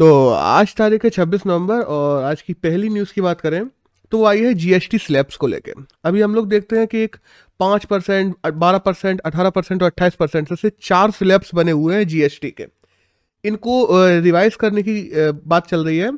तो आज तारीख है 26 नवंबर और आज की पहली न्यूज़ की बात करें तो वो आई है जीएसटी स्लैब्स को लेके। अभी हम लोग देखते हैं कि एक पाँच परसेंट, बारह परसेंट, अठारह परसेंट और अट्ठाईस परसेंट से चार स्लैब्स बने हुए हैं जीएसटी के। इनको रिवाइज करने की बात चल रही है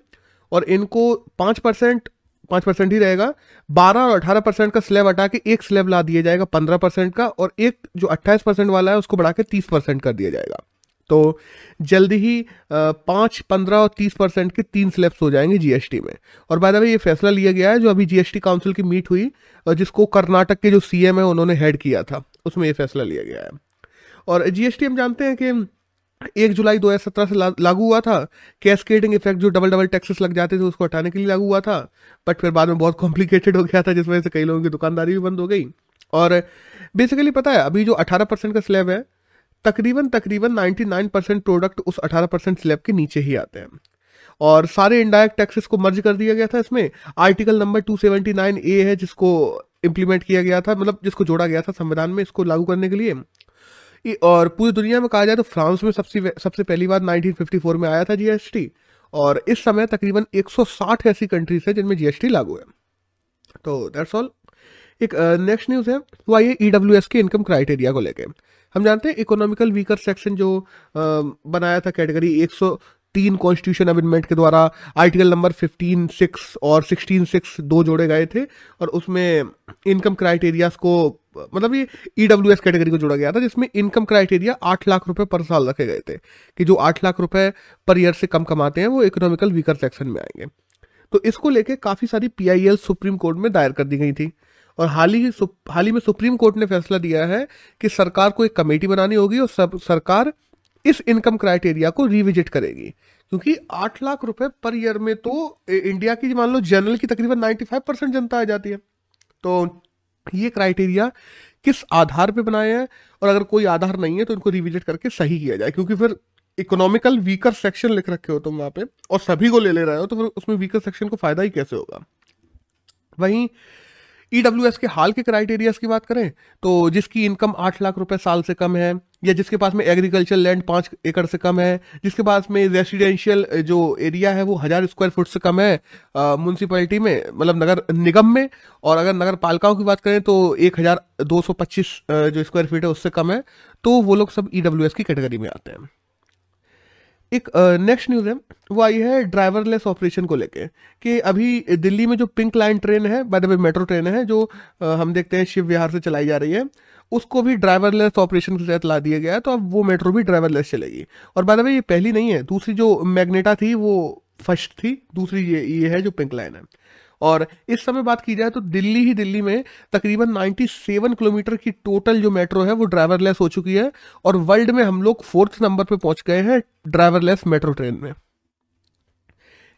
और इनको पाँच परसेंट पाँच परसेंट ही रहेगा। बारह और अठारह परसेंट का स्लैब हटा के एक स्लैब ला दिया जाएगा पंद्रह परसेंट का और एक जो अट्ठाईस परसेंट वाला है उसको बढ़ा के तीस परसेंट कर दिया जाएगा। तो जल्दी ही पाँच, पंद्रह और तीस परसेंट के तीन स्लैब्स हो जाएँगे जीएसटी में। और बाय द वे ये फैसला लिया गया है, जो अभी जीएसटी काउंसिल की मीट हुई और जिसको कर्नाटक के जो सीएम है, उन्होंने हेड किया था। उसमें ये फैसला लिया गया है। और जीएसटी हम जानते हैं कि एक जुलाई 2017 से लागू हुआ था। कैस्केडिंग इफ़ेक्ट जो डबल डबल टैक्सेस लग जाते थे, उसको हटाने के लिए लागू हुआ था। बट फिर बाद में बहुत कॉम्प्लिकेटेड हो गया था, जिस वजह से कई लोगों की दुकानदारी भी बंद हो गई। और बेसिकली पता है, अभी जो 18 परसेंट का स्लैब है तकरीबन तकरीबन 99 परसेंट प्रोडक्ट उस 18 परसेंट स्लैब के नीचे ही आते हैं। और सारे इनडायरेक्ट टैक्सेस को मर्ज कर दिया गया था इसमें। आर्टिकल नंबर 279 ए है, जिसको इंप्लीमेंट किया गया था मतलब जिसको जोड़ा गया था संविधान में इसको लागू करने के लिए। और पूरी दुनिया में कहा जाए तो फ्रांस में सबसे सबसे पहली बार 1954 में आया था जीएसटी और इस समय तकरीबन 160 ऐसी कंट्रीज़ है जिनमें जीएसटी लागू है। तो दैट्स ऑल एक नेक्स्ट न्यूज़ है, वो आई ई के इनकम क्राइटेरिया को लेके। हम जानते हैं इकोनॉमिकल वीकर सेक्शन जो बनाया था कैटेगरी 103 कॉन्स्टिट्यूशन अमेंडमेंट के द्वारा आर्टिकल नंबर 15 सिक्स और 16 सिक्स दो जोड़े गए थे, और उसमें इनकम क्राइटेरियाज को मतलब ये ई डब्ल्यू एस कैटेगरी को जोड़ा गया था, जिसमें इनकम क्राइटेरिया आठ लाख रुपए पर साल रखे गए थे, कि जो आठ लाख रुपए पर ईयर से कम कमाते हैं, वो इकोनॉमिकल वीकर सेक्शन में आएँगे। तो इसको लेके काफ़ी सारी पीआईएल सुप्रीम कोर्ट में दायर कर दी गई थी। और हाल ही हाल ही में सुप्रीम कोर्ट ने फैसला दिया है कि सरकार को एक कमेटी बनानी होगी और सब, सरकार इस इनकम क्राइटेरिया को रिविजिट करेगी। क्योंकि आठ लाख रुपए पर ईयर में तो इंडिया की मान लो जनरल की तकरीबन 95 परसेंट जनता आ जाती है। तो ये क्राइटेरिया किस आधार पे बनाए हैं? और अगर कोई आधार नहीं है तो इनको रिविजिट करके सही किया जाए। क्योंकि फिर इकोनॉमिकल वीकर सेक्शन लिख रखे हो तुम वहाँ पे और सभी को ले ले रहे हो तो फिर उसमें वीकर सेक्शन को फ़ायदा ही कैसे होगा? वहीं ई e के हाल के क्राइटेरियाज की बात करें तो जिसकी इनकम आठ लाख रुपए साल से कम है, या जिसके पास में एग्रीकल्चर लैंड पाँच एकड़ से कम है, जिसके पास में रेसिडेंशियल जो एरिया है वो हज़ार स्क्वायर फुट से कम है म्यूनसिपैलिटी में मतलब नगर निगम में, और अगर नगर पालिकाओं की बात करें तो एक हज़ार दो सौ पच्चीस जो स्क्वायर फीट है उससे कम है तो वो लोग सब ई e की कैटेगरी में आते हैं। एक नेक्स्ट न्यूज़ है वो आई है ड्राइवरलेस ऑपरेशन को लेके कि अभी दिल्ली में जो पिंक लाइन ट्रेन है by the way metro train है जो आ, हम देखते हैं शिव विहार से चलाई जा रही है उसको भी ड्राइवरलेस ऑपरेशन के तहत ला दिया गया है तो अब वो मेट्रो भी ड्राइवरलेस चलेगी। और बाय द वे ये पहली नहीं है दूसरी जो मैग्नेटा थी वो फ़र्स्ट थी दूसरी ये ये है जो पिंक लाइन है। और इस समय बात की जाए तो दिल्ली ही दिल्ली में तकरीबन 97 किलोमीटर की टोटल जो मेट्रो है, वो ड्राइवरलेस हो चुकी है और वर्ल्ड में हम लोग फोर्थ नंबर पे पहुँच गए हैं ड्राइवरलेस मेट्रो ट्रेन में।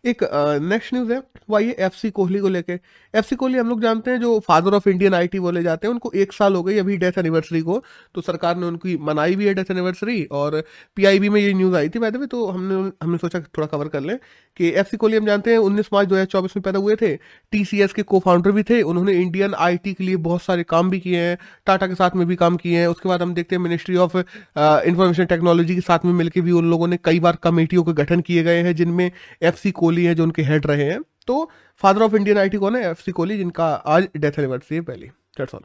एक नेक्स्ट न्यूज़ है, वो आइए एफ़ सी कोहली को लेके। एफ़ सी कोहली हम लोग जानते हैं जो फादर ऑफ़ इंडियन आईटी बोले जाते हैं, उनको एक साल हो गई अभी डेथ एनिवर्सरी को तो सरकार ने उनकी मनाई भी है डेथ एनिवर्सरी और पीआईबी में ये न्यूज़ आई थी वैसे भी तो हमने हमने सोचा थोड़ा कवर कर लें कि एफ़ सी कोहली हम जानते हैं उन्नीस मार्च दो हज़ार चौबीस में पैदा हुए थे टी सी एस के को फाउंडर भी थे, उन्होंने इंडियन आई टी के लिए बहुत सारे काम भी किए हैं टाटा के साथ में भी काम किए हैं, उसके बाद हम देखते हैं मिनिस्ट्री ऑफ़ इंफॉर्मेशन टेक्नोलॉजी के साथ में मिलकर भी उन लोगों ने कई बार कमेटियों के गठन किए गए हैं, जिनमें एफ़ सी कोहली है जो उनके हेड रहे हैं। तो फादर ऑफ़ इंडियन आईटी कौन है? एफ़ सी कोहली जिनका आज डेथ एनिवर्सरी है पहली। डेट्स ऑल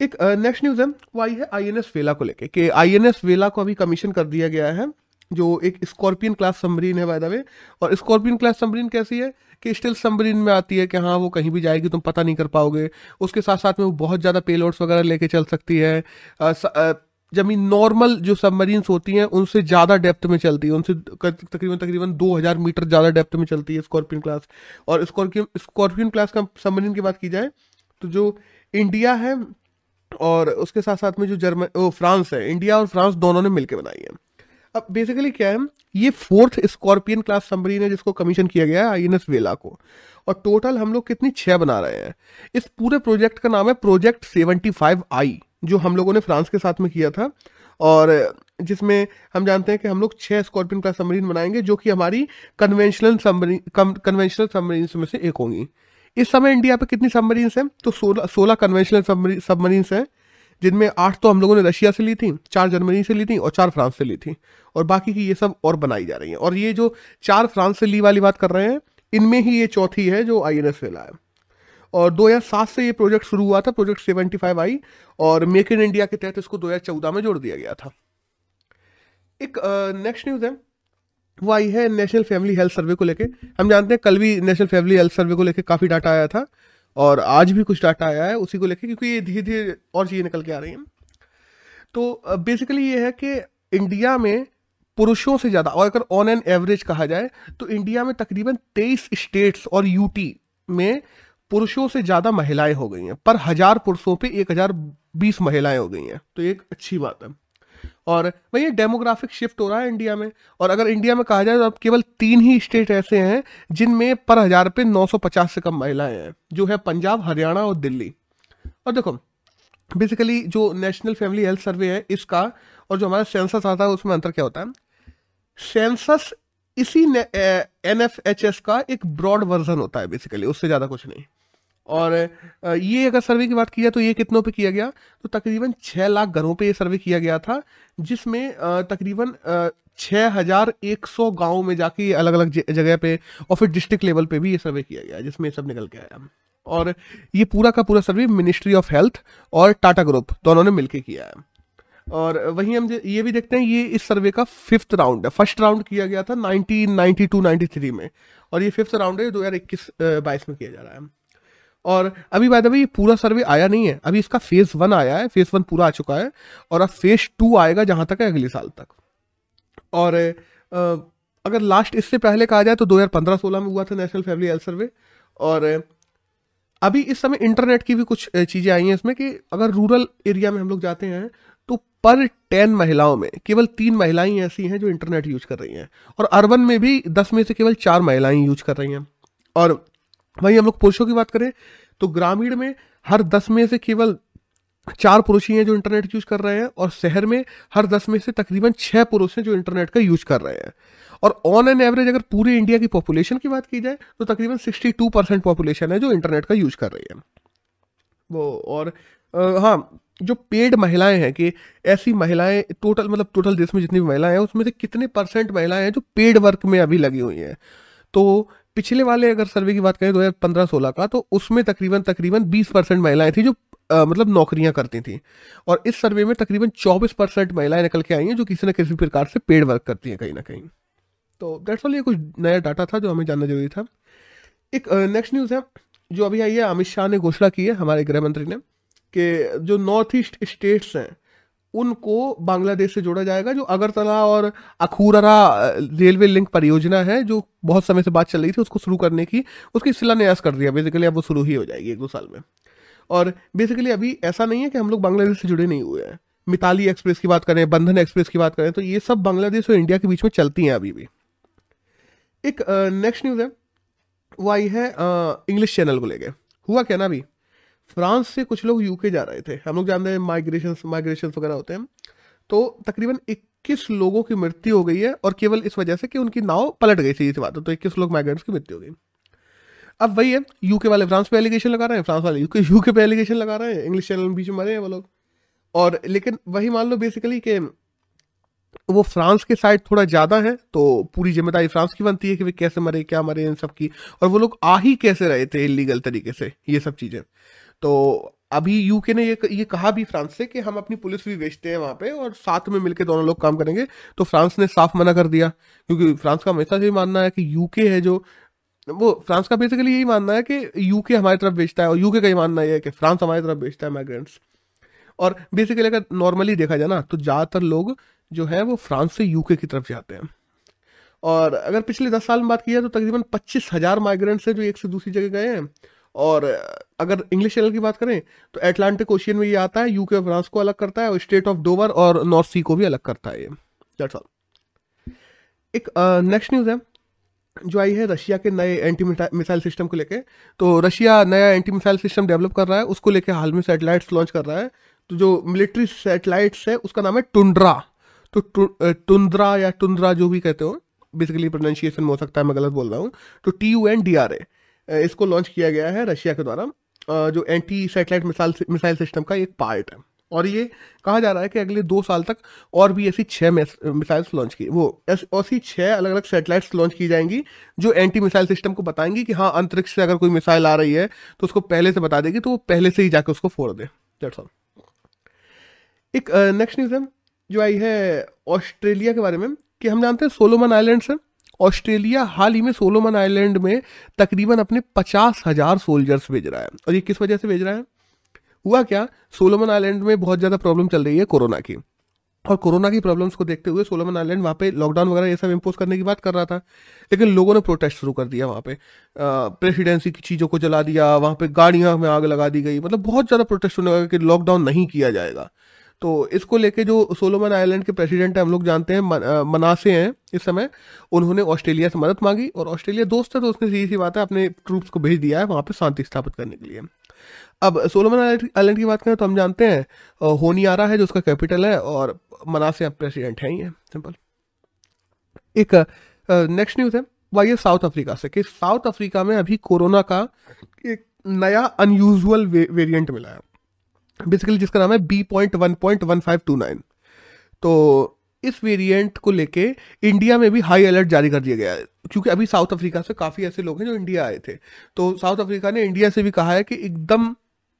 एक नेक्स्ट न्यूज़ है। वो आई है आईएनएस वेला को लेके कि आईएनएस वेला को अभी कमीशन कर दिया गया है जो एक स्कॉर्पियन क्लास सबमरीन है बाय वे और स्कॉर्पियन क्लास सबमरीन कैसी है? कि स्टिल सबमरीन में आती है कि हाँ वो कहीं भी जाएगी तुम पता नहीं कर पाओगे। उसके साथ साथ में वो बहुत ज़्यादा पेलोड्स वगैरह लेके चल सकती है। आ, स, आ, ज़मीन नॉर्मल जो सबमरीन्स होती हैं, उनसे ज़्यादा डेप्थ में चलती है। उनसे तकरीबन तकरीबन 2000 मीटर ज़्यादा डेप्थ में चलती है स्कॉर्पियन क्लास और स्कॉर्पियन स्कॉर्पियन क्लास का सबमरीन की बात की जाए तो जो इंडिया है और उसके साथ साथ में जो जर्मन फ्रांस है इंडिया और फ्रांस दोनों ने मिलकर बनाई है। अब बेसिकली क्या है, ये फोर्थ स्कॉर्पियन क्लास सबमरीन है जिसको कमीशन किया गया है आई एन एस वेला को। और टोटल हम लोग कितनी छह बना रहे हैं। इस पूरे प्रोजेक्ट का नाम है प्रोजेक्ट सेवेंटी फाइव आई जो हम लोगों ने फ्रांस के साथ में किया था, और जिसमें हम जानते हैं कि हम लोग छः स्कॉर्पियन क्लास सबमरीन बनाएँगे, जो कि हमारी कन्वेंशनल सबमरीन कन्वेंशनल सबमरीन में से एक होंगी। इस समय इंडिया पे कितनी सबमरीन्स हैं? तो सोलह सोलह कन्वेंशनल सबमरीन्स हैं, जिनमें आठ तो हम लोगों ने रशिया से ली थी, चार जर्मनी से ली थी और चार फ्रांस से ली थी, और बाकी की ये सब और बनाई जा रही हैं। और ये जो चार फ्रांस से ली वाली बात कर रहे हैं, इनमें ही ये चौथी है जो आई एन एस है और 2007 से ये प्रोजेक्ट शुरू हुआ था, प्रोजेक्ट 75 आई और मेक इन इंडिया के तहत इसको 2014 में जोड़ दिया गया था। एक नेक्स्ट न्यूज़ है, वो आई है नेशनल फैमिली हेल्थ सर्वे को लेके। हम जानते हैं कल भी नेशनल फैमिली हेल्थ सर्वे को लेके काफ़ी डाटा आया था और आज भी कुछ डाटा आया है उसी को लेके क्योंकि ये धीरे धीरे और चीज़ें निकल के आ रही हैं। तो बेसिकली ये है कि इंडिया में पुरुषों से ज़्यादा, और अगर ऑन एन एवरेज कहा जाए तो इंडिया में तकरीबन तेईस स्टेट्स और यूटी में पुरुषों से ज़्यादा महिलाएँ हो गई हैं, पर हज़ार पुरुषों पे एक हज़ार बीस महिलाएँ हो गई हैं तो एक अच्छी बात है। और वही डेमोग्राफिक शिफ्ट हो रहा है इंडिया में, और अगर इंडिया में कहा जाए तो अब केवल तीन ही स्टेट ऐसे हैं, जिनमें पर हज़ार पे 950 से कम महिलाएँ हैं, जो है पंजाब, हरियाणा और दिल्ली। और देखो बेसिकली जो नेशनल फैमिली हेल्थ सर्वे है इसका, और जो हमारा सेंसस आता है, उसमें अंतर क्या होता है? सेंसस इसी एन एफ़ एच एस का एक ब्रॉड वर्जन होता है बेसिकली उससे ज़्यादा कुछ नहीं। और ये अगर सर्वे की बात की जाए तो ये कितनों पे किया गया? तो तकरीबन छः लाख घरों पे ये सर्वे किया गया था, जिसमें तकरीबन छः हज़ार एक सौ गाँव में जाके अलग अलग जगह पे और फिर डिस्ट्रिक्ट लेवल पे भी ये सर्वे किया गया, जिसमें सब निकल के आया। और ये पूरा का पूरा सर्वे मिनिस्ट्री ऑफ़ हेल्थ और टाटा ग्रुप दोनों ने मिलकर किया है। और वहीं हम ये भी देखते हैं, ये इस सर्वे का फिफ्थ राउंड है। फ़र्स्ट राउंड किया गया था 1992-93 में और ये फिफ्थ राउंड है 2021 बाईस में किया जा रहा है। और अभी बाय द वे पूरा सर्वे आया नहीं है। अभी इसका फ़ेज़ वन आया है फ़ेज़ वन पूरा आ चुका है और अब फ़ेज़ टू आएगा जहाँ तक है अगले साल तक। और अगर लास्ट इससे पहले कहा जाए तो 2015-16 में हुआ था नेशनल फैमिली हेल्थ सर्वे और, अभी इस समय इंटरनेट की भी कुछ चीज़ें आई हैं इसमें कि अगर रूरल एरिया में हम लोग जाते हैं तो पर टेन महिलाओं में, केवल तीन महिलाएँ ऐसी हैं जो इंटरनेट यूज़ कर रही हैं। और अर्बन में भी दस में से केवल चार महिलाएँ यूज़ कर रही हैं। और वहीं हम लोग पुरुषों की बात करें तो ग्रामीण में हर दस में से केवल चार पुरुष ही हैं जो इंटरनेट यूज़ कर रहे हैं और शहर में हर दस में से तकरीबन छह पुरुष हैं जो इंटरनेट का यूज़ कर रहे हैं। और ऑन एन एवरेज अगर पूरे इंडिया की पॉपुलेशन की बात की जाए तो तकरीबन सिक्सटी टू परसेंट पॉपुलेशन है जो इंटरनेट का यूज़ कर रही है। वो और आ, हाँ जो पेड महिलाएँ हैं कि ऐसी महिलाएँ टोटल मतलब टोटल देश में जितनी भी महिलाएँ हैं उसमें से कितने परसेंट महिलाएँ हैं जो पेड वर्क में अभी लगी हुई हैं? तो पिछले वाले अगर सर्वे की बात करें दो हज़ार पंद्रह सोलह का तो उसमें तकरीबन तकरीबन बीस परसेंट महिलाएँ थी जो आ, मतलब नौकरियाँ करती थी। और इस सर्वे में तकरीबन चौबीस परसेंट महिलाएँ निकल के आई हैं जो किसी न किसी प्रकार से पेड वर्क करती हैं कहीं ना कहीं। तो दैट्स ऑल ये कुछ नया डाटा था जो हमें जानना ज़रूरी था। एक नेक्स्ट न्यूज़ है जो अभी आई है अमित शाह ने घोषणा की है हमारे गृह मंत्री ने कि जो नॉर्थ ईस्ट स्टेट्स हैं उनको बांग्लादेश से जोड़ा जाएगा, जो अगरतला और अखूररा रेलवे लिंक परियोजना है, जो बहुत समय से बात चल रही थी, उसको शुरू करने की, उसकी शिलान्यास कर दिया। बेसिकली अब वो शुरू ही हो जाएगी एक दो साल में। और बेसिकली अभी ऐसा नहीं है कि हम लोग बांग्लादेश से जुड़े नहीं हुए हैं। मिताली एक्सप्रेस की बात करें, बंधन एक्सप्रेस की बात करें तो ये सब बांग्लादेश और इंडिया के बीच में चलती हैं अभी भी। एक नेक्स्ट न्यूज़ है, वो आई है इंग्लिश चैनल को लेके। हुआ क्या ना अभी? फ्रांस से कुछ लोग यूके जा रहे थे। हम लोग जानते हैं माइग्रेशन माइग्रेशन वगैरह होते हैं। तो तकरीबन 21 लोगों की मृत्यु हो गई है और केवल इस वजह से कि उनकी नाव पलट गई थी इस बात तो इक्कीस लोग माइग्रेंट्स की मृत्यु हो गई। अब वही है यूके वाले फ्रांस पे एलिगेशन लगा रहे हैं, फ्रांस वाले यूके यूके पे एलिगेशन लगा रहे हैं इंग्लिश चैनल बीच में मरे हैं वो लोग। और लेकिन वही मान लो बेसिकली कि वो फ्रांस के साइड थोड़ा ज़्यादा है तो पूरी ज़िम्मेदारी फ्रांस की बनती है कि वे कैसे मरे, क्या मरे इन सब की। और वो लोग आ ही कैसे रहे थे इलीगल तरीके से, ये सब चीज़ें। तो अभी यूके ने ये ये कहा भी फ्रांस से कि हम अपनी पुलिस भी भेजते हैं वहाँ पे और साथ में मिलकर दोनों लोग काम करेंगे। तो फ्रांस ने साफ़ मना कर दिया, क्योंकि फ्रांस का हमेशा से मानना है कि यूके है जो, वो फ्रांस का बेसिकली यही मानना है कि यूके हमारी तरफ़ बेचता है और यूके का ही मानना है कि फ्रांस हमारी तरफ़ बेचता है माइग्रेंट्स और बेसिकली अगर नॉर्मली देखा जाए ना तो ज़्यादातर लोग जो है वो फ्रांस से यूके की तरफ़ जाते हैं। और अगर पिछले दस साल में बात की जाए तो तकरीबन पच्चीस हज़ार माइग्रेंट्स है जो एक से दूसरी जगह गए हैं। और अगर इंग्लिश चैनल की बात करें तो एटलांटिक ओशियन में ये आता है यूके और फ्रांस को अलग करता है और स्टेट ऑफ़ डोवर और नॉर्थ सी को भी अलग करता है ये। दैट्स ऑल एक नेक्स्ट न्यूज़ है, जो आई है रशिया के नए एंटी मिसाइल सिस्टम को लेके। तो रशिया नया एंटी मिसाइल सिस्टम डेवलप कर रहा है, उसको लेके हाल में सैटेलाइट्स लॉन्च कर रहा है। तो जो मिलिट्री सैटेलाइट्स है, उसका नाम है टुंड्रा तो टुंड्रा या टुंड्रा जो भी कहते हो बेसिकली प्रोनाउंसिएशन हो सकता है, मैं गलत बोल रहा हूँ। तो T U N D R A इसको लॉन्च किया गया है रशिया के द्वारा। जो anti satellite missile missile system का एक पार्ट है। और ये कहा जा रहा है कि अगले दो साल तक और भी ऐसी छः मिसाइल्स लॉन्च की वो ऐसी छः अलग अलग सेटेलाइट्स लॉन्च की जाएँगी, जो एंटी मिसाइल सिस्टम को बताएँगी कि हाँ अंतरिक्ष से अगर कोई मिसाइल आ रही है तो उसको पहले से बता देगी तो वो पहले से ही जाकर उसको फोड़ दे। दैट्स ऑल एक नेक्स्ट न्यूज़ है, जो आई है ऑस्ट्रेलिया के बारे में, कि हम जानते हैं सोलोमन आइलैंड से ऑस्ट्रेलिया हाल ही में सोलोमन आइलैंड में तकरीबन अपने पचास हज़ार सोल्जर्स भेज रहा है। और ये किस वजह से भेज रहा है? हुआ क्या? सोलोमन आइलैंड में बहुत ज़्यादा प्रॉब्लम चल रही है कोरोना की। और कोरोना की प्रॉब्लम्स को देखते हुए सोलोमन आइलैंड वहाँ पे लॉकडाउन वगैरह ये सब इम्पोज करने की बात कर रहा था, लेकिन लोगों ने प्रोटेस्ट शुरू कर दिया वहाँ पे। प्रेसिडेंसी की चीज़ों को जला दिया, वहाँ पे गाड़ियाँ में आग लगा दी गई। मतलब बहुत ज़्यादा प्रोटेस्ट होने लगा कि लॉकडाउन नहीं किया जाएगा। तो इसको लेके जो सोलोमन आइलैंड के प्रेसिडेंट हैं हम लोग जानते हैं मनासे हैं इस समय उन्होंने ऑस्ट्रेलिया से मदद मांगी और ऑस्ट्रेलिया दोस्त है तो उसने सीधी सी बात है अपने ट्रूप्स को भेज दिया है वहाँ पर शांति स्थापित करने के लिए। अब सोलोमन आइलैंड की बात करें तो हम जानते हैं होनियारा है जो उसका कैपिटल है और मनासे अब प्रेसिडेंट हैं ही सिंपल। एक नेक्स्ट न्यूज़ है वही है साउथ अफ्रीका से कि साउथ अफ्रीका में अभी कोरोना का एक नया अनयूजल वे, वेरिएंट मिला है। बेसिकली जिसका नाम है B point one point one five two nine तो इस वेरिएंट को लेके इंडिया में भी हाई अलर्ट जारी कर दिया गया है, क्योंकि अभी साउथ अफ्रीका से काफ़ी ऐसे लोग हैं जो इंडिया आए थे। तो साउथ अफ्रीका ने इंडिया से भी कहा है कि एकदम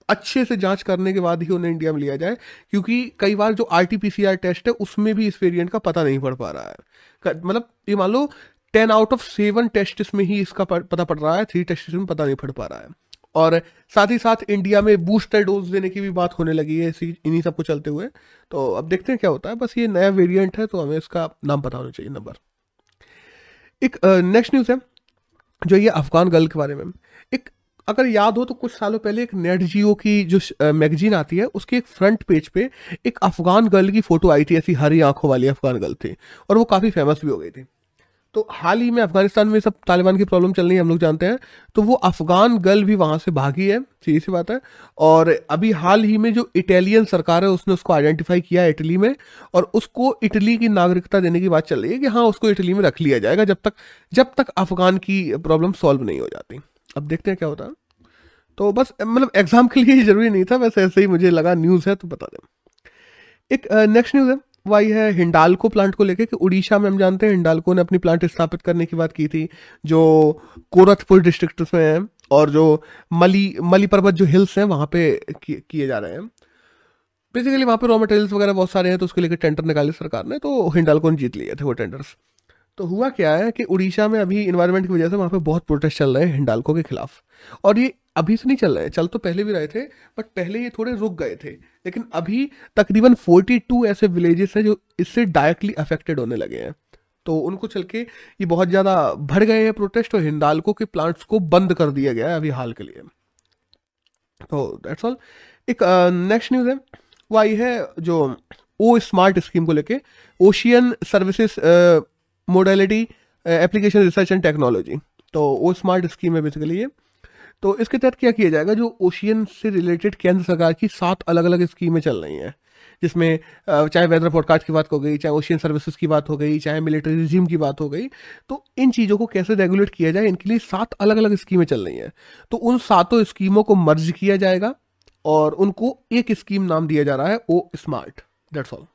अच्छे से जाँच करने के बाद ही उन्हें इंडिया में लिया जाए, क्योंकि कई बार जो आर टेस्ट है, उसमें भी इस वेरिएंट का पता नहीं पड़ पा रहा है। मतलब ये मान लो ten out of seven test में ही इसका पता पड़ रहा है थ्री टेस्ट में पता नहीं पड़ पा रहा है। और साथ ही साथ इंडिया में बूस्टर डोज देने की भी बात होने लगी है, इसी इन्हीं सबको चलते हुए। तो अब देखते हैं क्या होता है। बस ये नया वेरिएंट है तो हमें इसका नाम पता होना चाहिए नंबर एक नेक्स्ट न्यूज़ है, जो ये अफगान गर्ल के बारे में। एक, अगर याद हो तो कुछ सालों पहले एक नेट जियो की जो मैगजीन आती है, उसके एक फ्रंट पेज पे एक अफगान गर्ल की फ़ोटो आई थी, ऐसी हरी आँखों वाली अफगान गर्ल थी, और वो काफ़ी फ़ेमस भी हो गई थी। तो हाल ही में अफ़गानिस्तान में सब तालिबान की प्रॉब्लम चल रही है, हम लोग जानते हैं। तो वो अफगान गर्ल भी वहाँ से भागी है, सीधी सी बात है। और अभी हाल ही में जो इटालियन सरकार है, उसने उसको आइडेंटिफाई किया है इटली में, और उसको इटली की नागरिकता देने की बात चल रही है कि हाँ उसको इटली में रख लिया जाएगा जब तक जब तक अफगान की प्रॉब्लम सॉल्व नहीं हो जाती। अब देखते हैं क्या होता है। तो बस मतलब एग्ज़ाम के लिए ज़रूरी नहीं था वैसे ऐसे ही मुझे लगा न्यूज़ है तो बता दें। एक नेक्स्ट न्यूज़ है। वही है हिंडालको प्लांट को लेके कि उड़ीसा में हम जानते हैं हिंडालको ने अपनी प्लांट स्थापित करने की बात की थी, जो कोरथपुर डिस्ट्रिक्ट में है और जो मली मली पर्वत जो हिल्स हैं, वहाँ पे किए जा रहे हैं। बेसिकली वहाँ पे रॉ मटेरियल्स वगैरह बहुत सारे हैं तो उसके लेकर टेंडर निकाले सरकार ने तो हिंडालको ने जीत लिए थे वो टेंडर्स तो हुआ क्या है कि उड़ीसा में अभी इन्वायरमेंट की वजह से वहाँ पे बहुत प्रोटेस्ट चल रहे हैं हिंडालको के खिलाफ। और ये अभी से नहीं चल रहे हैं, चल तो पहले भी रहे थे बट पहले ये थोड़े रुक गए थे। लेकिन अभी तकरीबन 42 ऐसे विलेजेस हैं जो इससे डायरेक्टली अफेक्टेड होने लगे हैं। तो उनको चल के ये बहुत ज़्यादा बढ़ गए हैं प्रोटेस्ट और हिंडालको के प्लांट्स को बंद कर दिया गया है अभी हाल के लिए। तो दैट्स ऑल एक नेक्स्ट न्यूज़ है। वो आई है जो ओ स्मार्ट स्कीम को लेके ocean services modelling application research and technology तो ओ स्मार्ट स्कीम है बेसिकली ये। तो इसके तहत क्या किया जाएगा, जो ओशियन से रिलेटेड केंद्र सरकार की सात अलग अलग स्कीमें चल रही हैं, जिसमें चाहे वेदर पॉडकास्ट की बात हो गई, चाहे ओशियन सर्विसेज़ की बात हो गई, चाहे मिलिट्री रिजीम की बात हो गई तो इन चीज़ों को कैसे रेगुलेट किया जाए, इनके लिए सात अलग अलग स्कीमें चल रही हैं। तो उन सातों स्कीमों को मर्ज किया जाएगा और उनको एक स्कीम नाम दिया जा रहा है, ओ स्मार्ट। दैट्स ऑल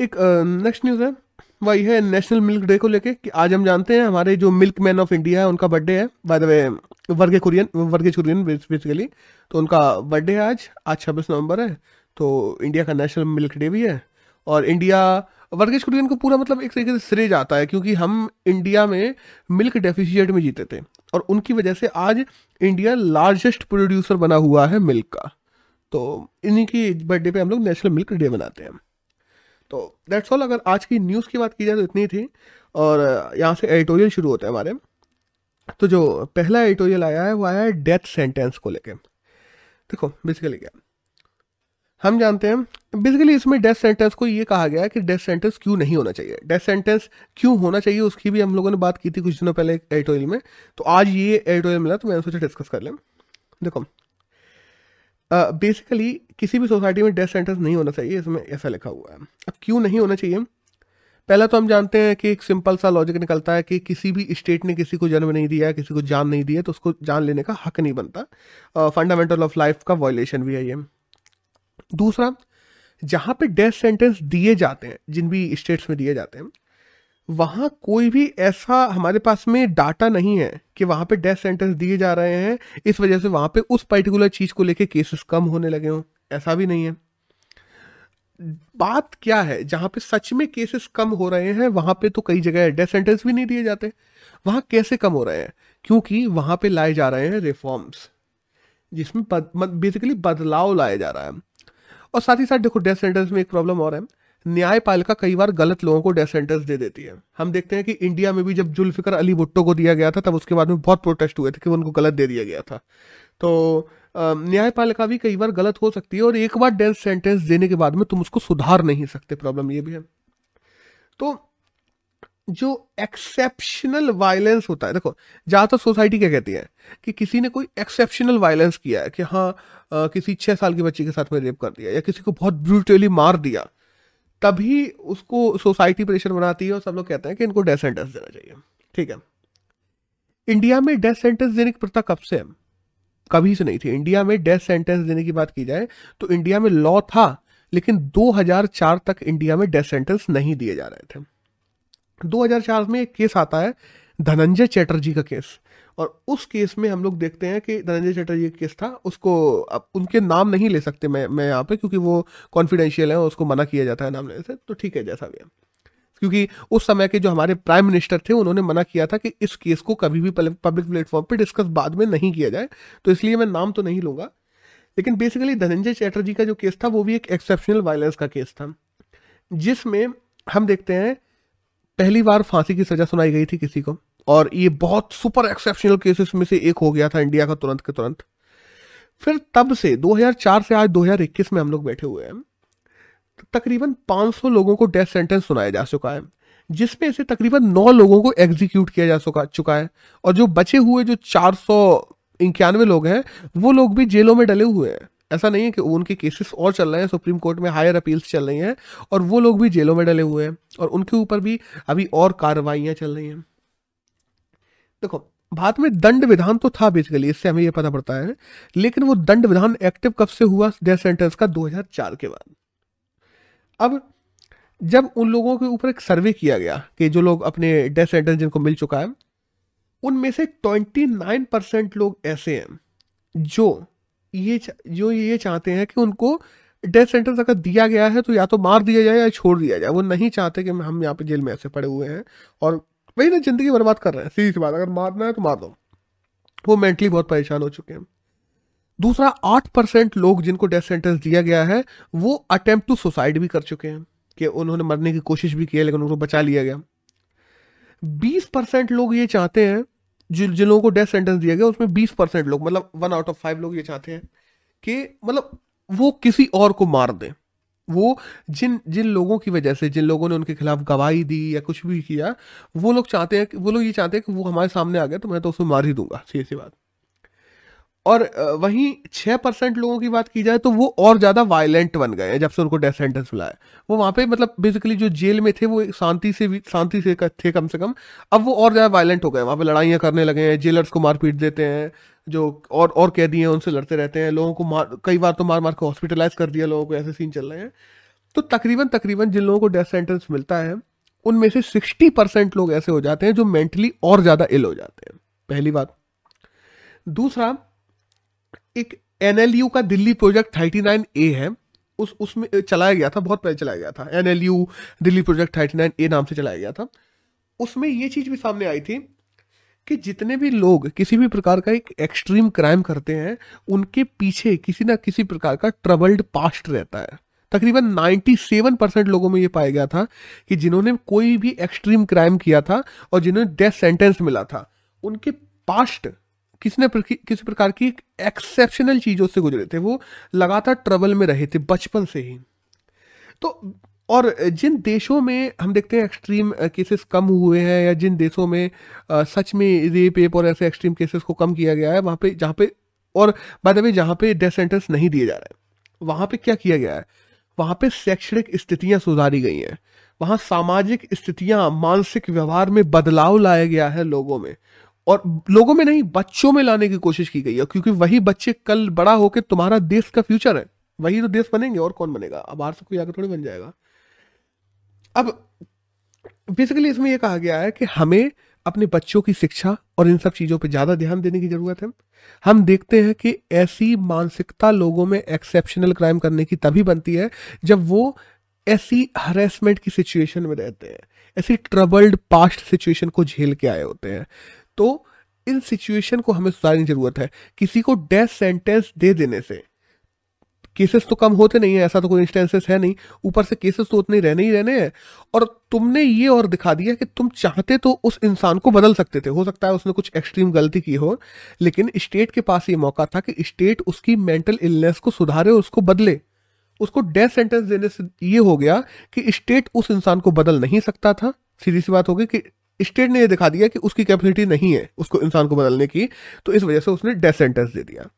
एक नेक्स्ट न्यूज़ है। वही है नेशनल मिल्क डे को लेके कि आज हम जानते हैं हमारे जो मिल्क मैन ऑफ़ इंडिया है, उनका बर्थडे है। बाय द वे वर्गे कुरियन वर्गे कुरियन बेसिकली तो उनका बर्थडे है आज। आज छब्बीस नवंबर है तो इंडिया का नेशनल मिल्क डे भी है। और इंडिया वर्गेश कुरियन को पूरा मतलब एक तरीके से श्रेय जाता है, क्योंकि हम इंडिया में मिल्क डेफिशिएट में जीते थे। और उनकी वजह से आज इंडिया लार्जेस्ट प्रोड्यूसर बना हुआ है मिल्क का। तो इन्हीं की बर्थडे पे हम लोग नेशनल मिल्क डे मनाते हैं। तो दैट्स ऑल अगर आज की न्यूज़ की बात की जाए तो इतनी थी। और यहाँ से एडिटोरियल शुरू होता है हमारे। तो जो पहला एडिटोरियल आया है, वो आया है डेथ सेंटेंस को लेके। देखो बेसिकली क्या? हम जानते हैं बेसिकली इसमें डेथ सेंटेंस को ये कहा गया है कि डेथ सेंटेंस क्यों नहीं होना चाहिए। डेथ सेंटेंस क्यों होना चाहिए, उसकी भी हम लोगों ने बात की थी कुछ दिनों पहले एडिटोरियल में। तो आज ये एडिटोरियल मिला तो मैंने सोचा डिस्कस कर लें। देखो बेसिकली uh, किसी भी सोसाइटी में डेथ सेंटेंस नहीं होना चाहिए इसमें ऐसा लिखा हुआ है। अब क्यों नहीं होना चाहिए? पहला तो हम जानते हैं कि एक सिंपल सा लॉजिक निकलता है कि किसी भी स्टेट ने किसी को जन्म नहीं दिया किसी को जान नहीं दिया तो उसको जान लेने का हक नहीं बनता। फंडामेंटल ऑफ़ लाइफ का वॉयलेशन भी है ये। दूसरा जहाँ पे डेथ सेंटेंस दिए जाते हैं जिन भी स्टेट्स में दिए जाते हैं वहाँ कोई भी ऐसा हमारे पास में डाटा नहीं है कि वहाँ पे डेथ सेंटेंस दिए जा रहे हैं, इस वजह से वहाँ पे उस पर्टिकुलर चीज़ को लेके केसेस कम होने लगे हों, ऐसा भी नहीं है। बात क्या है? जहाँ पे सच में केसेस कम हो रहे हैं, वहाँ पे तो कई जगह डेथ सेंटेंस भी नहीं दिए जाते। वहाँ कैसे कम हो रहे हैं? क्योंकि वहाँ पे लाए जा रहे हैं रिफॉर्म्स जिसमें बेसिकली बदलाव लाया जा रहा है। और साथ ही साथ देखो डेथ सेंटेंस में एक प्रॉब्लम और है। न्यायपालिका कई बार गलत लोगों को डेथ सेंटेंस दे देती है। हम देखते हैं कि इंडिया में भी जब जुल्फिकर अली भुट्टो को दिया गया था, तब उसके बाद में बहुत प्रोटेस्ट हुए थे कि उनको गलत दे दिया गया था। तो न्यायपालिका भी कई बार गलत हो सकती है और एक बार डेथ सेंटेंस देने के बाद में तुम उसको सुधार नहीं सकते। प्रॉब्लम ये भी है। तो जो एक्सेप्शनल वायलेंस होता है, देखो, ज़्यादातर सोसाइटी क्या कहती है कि किसी ने कोई एक्सेप्शनल वायलेंस किया है कि हाँ किसी छह साल की बच्ची के साथ में रेप कर दिया या किसी को बहुत ब्रूटली मार दिया तभी उसको सोसाइटी प्रेशर बनाती है और सब लोग कहते हैं कि इनको डेथ सेंटेंस देना चाहिए। ठीक है? इंडिया में डेथ सेंटेंस देने की प्रथा कब से है? कभी से नहीं थी। इंडिया में डेथ सेंटेंस देने की बात की जाए तो इंडिया में लॉ था, लेकिन 2004 तक इंडिया में डेथ सेंटेंस नहीं दिए जा रहे थे। 2004 में एक केस आता है, धनंजय चैटर्जी का केस। और उस केस में हम लोग देखते हैं कि धनंजय चैटर्जी केस था, उसको अब उनके नाम नहीं ले सकते मैं मैं यहाँ पे, क्योंकि वो कॉन्फिडेंशियल है, उसको मना किया जाता है नाम लेने से तो ठीक है, जैसा भी है। क्योंकि उस समय के जो हमारे प्राइम मिनिस्टर थे, उन्होंने मना किया था कि इस केस को कभी भी पब्लिक प्लेटफॉर्म पे डिस्कस बाद में नहीं किया जाए तो इसलिए मैं नाम तो नहीं लूँगा। लेकिन बेसिकली धनंजय चैटर्जी का जो केस था, वो भी एक एक्सेप्शनल वायलेंस का केस था, जिसमें हम देखते हैं, पहली बार फांसी की सजा सुनाई गई थी किसी को। और ये बहुत सुपर एक्सेप्शनल केसेस में से एक हो गया था इंडिया का तुरंत के तुरंत। फिर तब से 2004 से आज 2021 में हम लोग बैठे हुए हैं, तकरीबन 500 लोगों को डेथ सेंटेंस सुनाया जा चुका है, जिसमें से तकरीबन 9 लोगों को एग्जीक्यूट किया जा चुका चुका है, और जो बचे हुए जो चार सौ इक्यानवे लोग हैं, वो लोग भी जेलों में डले हुए हैं। ऐसा नहीं है कि उनके केसेस और चल रहे हैं, सुप्रीम कोर्ट में हायर अपील्स चल रही हैं, और वो लोग भी जेलों में डले हुए हैं, और उनके ऊपर भी अभी और कार्रवाइयाँ चल रही हैं। देखो भारत में दंड विधान तो था बेसिकली इससे हमें यह पता पड़ता है। लेकिन वो दंड विधान एक्टिव कब से हुआ? डेथ सेंटेंस का 2004 के बाद। अब, जब उन लोगों के ऊपर एक सर्वे किया गया कि जो लोग अपने डेथ सेंटेंस जिनको मिल चुका है, उनमें से 29 परसेंट लोग ऐसे हैं, जो ये जो ये चाहते हैं कि उनको डेथ सेंटेंस अगर दिया गया है तो या तो मार दिया जाए या छोड़ दिया जाए। वो नहीं चाहते कि हम यहाँ पे जेल में ऐसे पड़े हुए हैं और वही ना ज़िंदगी बर्बाद कर रहे हैं, सीधी सी बात, अगर मारना है तो मार दो। वो मेंटली बहुत परेशान हो चुके हैं। दूसरा, आठ परसेंट लोग जिनको डेथ सेंटेंस दिया गया है, वो अटेम्प्ट टू सुसाइड भी कर चुके हैं, कि उन्होंने मरने की कोशिश भी की है, लेकिन उनको बचा लिया गया। बीस परसेंट लोग ये चाहते हैं, जिन जिन लोगों को डेथ सेंटेंस दिया गया, उसमें बीस परसेंट लोग मतलब वन आउट ऑफ़ फाइव लोग ये चाहते हैं, कि मतलब वो किसी और को मार दें। वो जिन जिन लोगों की वजह से, जिन लोगों ने उनके खिलाफ गवाही दी या कुछ भी किया, वो लोग चाहते हैं वो लोग ये चाहते हैं कि वो हमारे सामने आ गया तो मैं तो उसमें मार ही दूँगा। सीधी सी बात। और वहीं छः परसेंट लोगों की बात की जाए तो वो और ज़्यादा वायलेंट बन गए हैं जब से उनको डेथ सेंटेंस मिला वो वहाँ पे मतलब बेसिकली जो जेल में थे, वो शांति से भी, शांति से थे कम से कम, अब वो और ज़्यादा वायलेंट हो गए वहाँ पे लड़ाइयाँ करने लगे हैं जेलर्स को मारपीट देते हैं जो और और कैदी हैं, उनसे लड़ते रहते हैं, लोगों को मार, कई बार तो मार मार के हॉस्पिटलाइज कर दिया, लोगों को ऐसे सीन चल रहे हैं। तो तकरीबन तकरीबन जिन लोगों को डेथ सेंटेंस मिलता है, उनमें से सिक्सटी परसेंट लोग ऐसे हो जाते हैं जो मेंटली और ज़्यादा इल हो जाते हैं। पहली बात। दूसरा, एक एनएलयू का Delhi project thirty nine A है। उस, उसमें, चलाया गया था, बहुत पहले चलाया गया था। NLU Delhi project thirty nine A नाम से चलाया गया था। उसमें ये चीज़ भी सामने आई थी कि जितने भी लोग किसी भी प्रकार का एक एक्सट्रीम क्राइम करते हैं, उनके पीछे किसी ना किसी प्रकार का ट्रबल्ड पास्ट रहता है। तकरीबन 97 परसेंट लोगों में ये पाया गया था कि जिन्होंने कोई भी एक्सट्रीम क्राइम किया था और जिन्होंने डेथ सेंटेंस मिला था, उनके पास्ट किसी ने किसी प्रकार की एक्सेप्शनल चीज़ों से गुजरे थे। वो लगातार ट्रबल में रहे थे, बचपन से ही। तो और जिन देशों में हम देखते हैं एक्सट्रीम केसेस कम हुए हैं या जिन देशों में आ, सच में रेप एप और ऐसे एक्सट्रीम केसेस को कम किया गया है वहाँ पे जहाँ पे और बाद में जहाँ पे डेथ सेंटेंस नहीं दिए जा रहे हैं वहाँ पे क्या किया गया है? वहाँ पे शैक्षणिक स्थितियाँ सुधारी गई हैं। वहाँ सामाजिक स्थितियाँ मानसिक व्यवहार में बदलाव लाया गया है लोगों में। और लोगों में नहीं बच्चों में लाने की कोशिश की गई है क्योंकि वही बच्चे कल बड़ा होकर तुम्हारा देश का फ्यूचर है। वही तो देश बनेंगे और कौन बनेगा? अब बाहर से कोई आगे थोड़ी बन जाएगा। अब बेसिकली इसमें यह कहा गया है कि हमें अपने बच्चों की शिक्षा और इन सब चीज़ों पे ज़्यादा ध्यान देने की ज़रूरत है। हम देखते हैं कि ऐसी मानसिकता लोगों में एक्सेप्शनल क्राइम करने की तभी बनती है जब वो ऐसी हरेसमेंट की सिचुएशन में रहते हैं, ऐसी ट्रबल्ड पास्ट सिचुएशन को झेल के आए होते हैं। तो इन सिचुएशन को हमें सुधारने की ज़रूरत है। किसी को डेथ सेंटेंस दे देने से केसेस तो कम होते नहीं है, ऐसा तो कोई इंस्टेंसेस है नहीं। ऊपर से केसेस तो उतने रहने ही रहने हैं। और तुमने ये और दिखा दिया कि तुम चाहते तो उस इंसान को बदल सकते थे। हो सकता है उसने कुछ एक्सट्रीम गलती की हो, लेकिन स्टेट के पास ये मौका था कि स्टेट उसकी मेंटल इलनेस को सुधारे और उसको बदले। उसको डेथ सेंटेंस देने से ये हो गया कि स्टेट उस इंसान को बदल नहीं सकता था। सीधी सी बात हो गई कि स्टेट ने ये दिखा दिया कि उसकी कैपेसिटी नहीं है उसको इंसान को बदलने की तो इस वजह से उसने डेथ सेंटेंस दे दिया।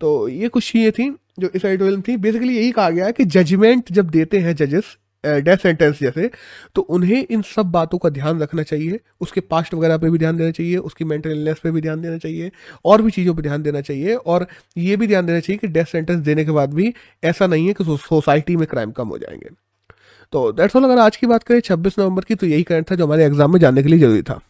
तो ये कुछ चीज़ें थी। जो इस एडिटोरियल थी बेसिकली यही कहा गया है कि जजमेंट जब देते हैं जजेस डेथ सेंटेंस जैसे तो उन्हें इन सब बातों का ध्यान रखना चाहिए, उसके पास्ट वगैरह पे भी ध्यान देना चाहिए, उसकी मेंटल इलनेस पे भी ध्यान देना चाहिए, और भी चीज़ों पे ध्यान देना चाहिए, और ये भी ध्यान देना चाहिए कि डेथ सेंटेंस देने के बाद भी ऐसा नहीं है कि सोसाइटी में क्राइम कम हो जाएँगे। तो दैट्स ऑल अगर आज की बात करें 26 नवंबर की तो यही करंट था जो हमारे एग्ज़ाम में जानने के लिए ज़रूरी था।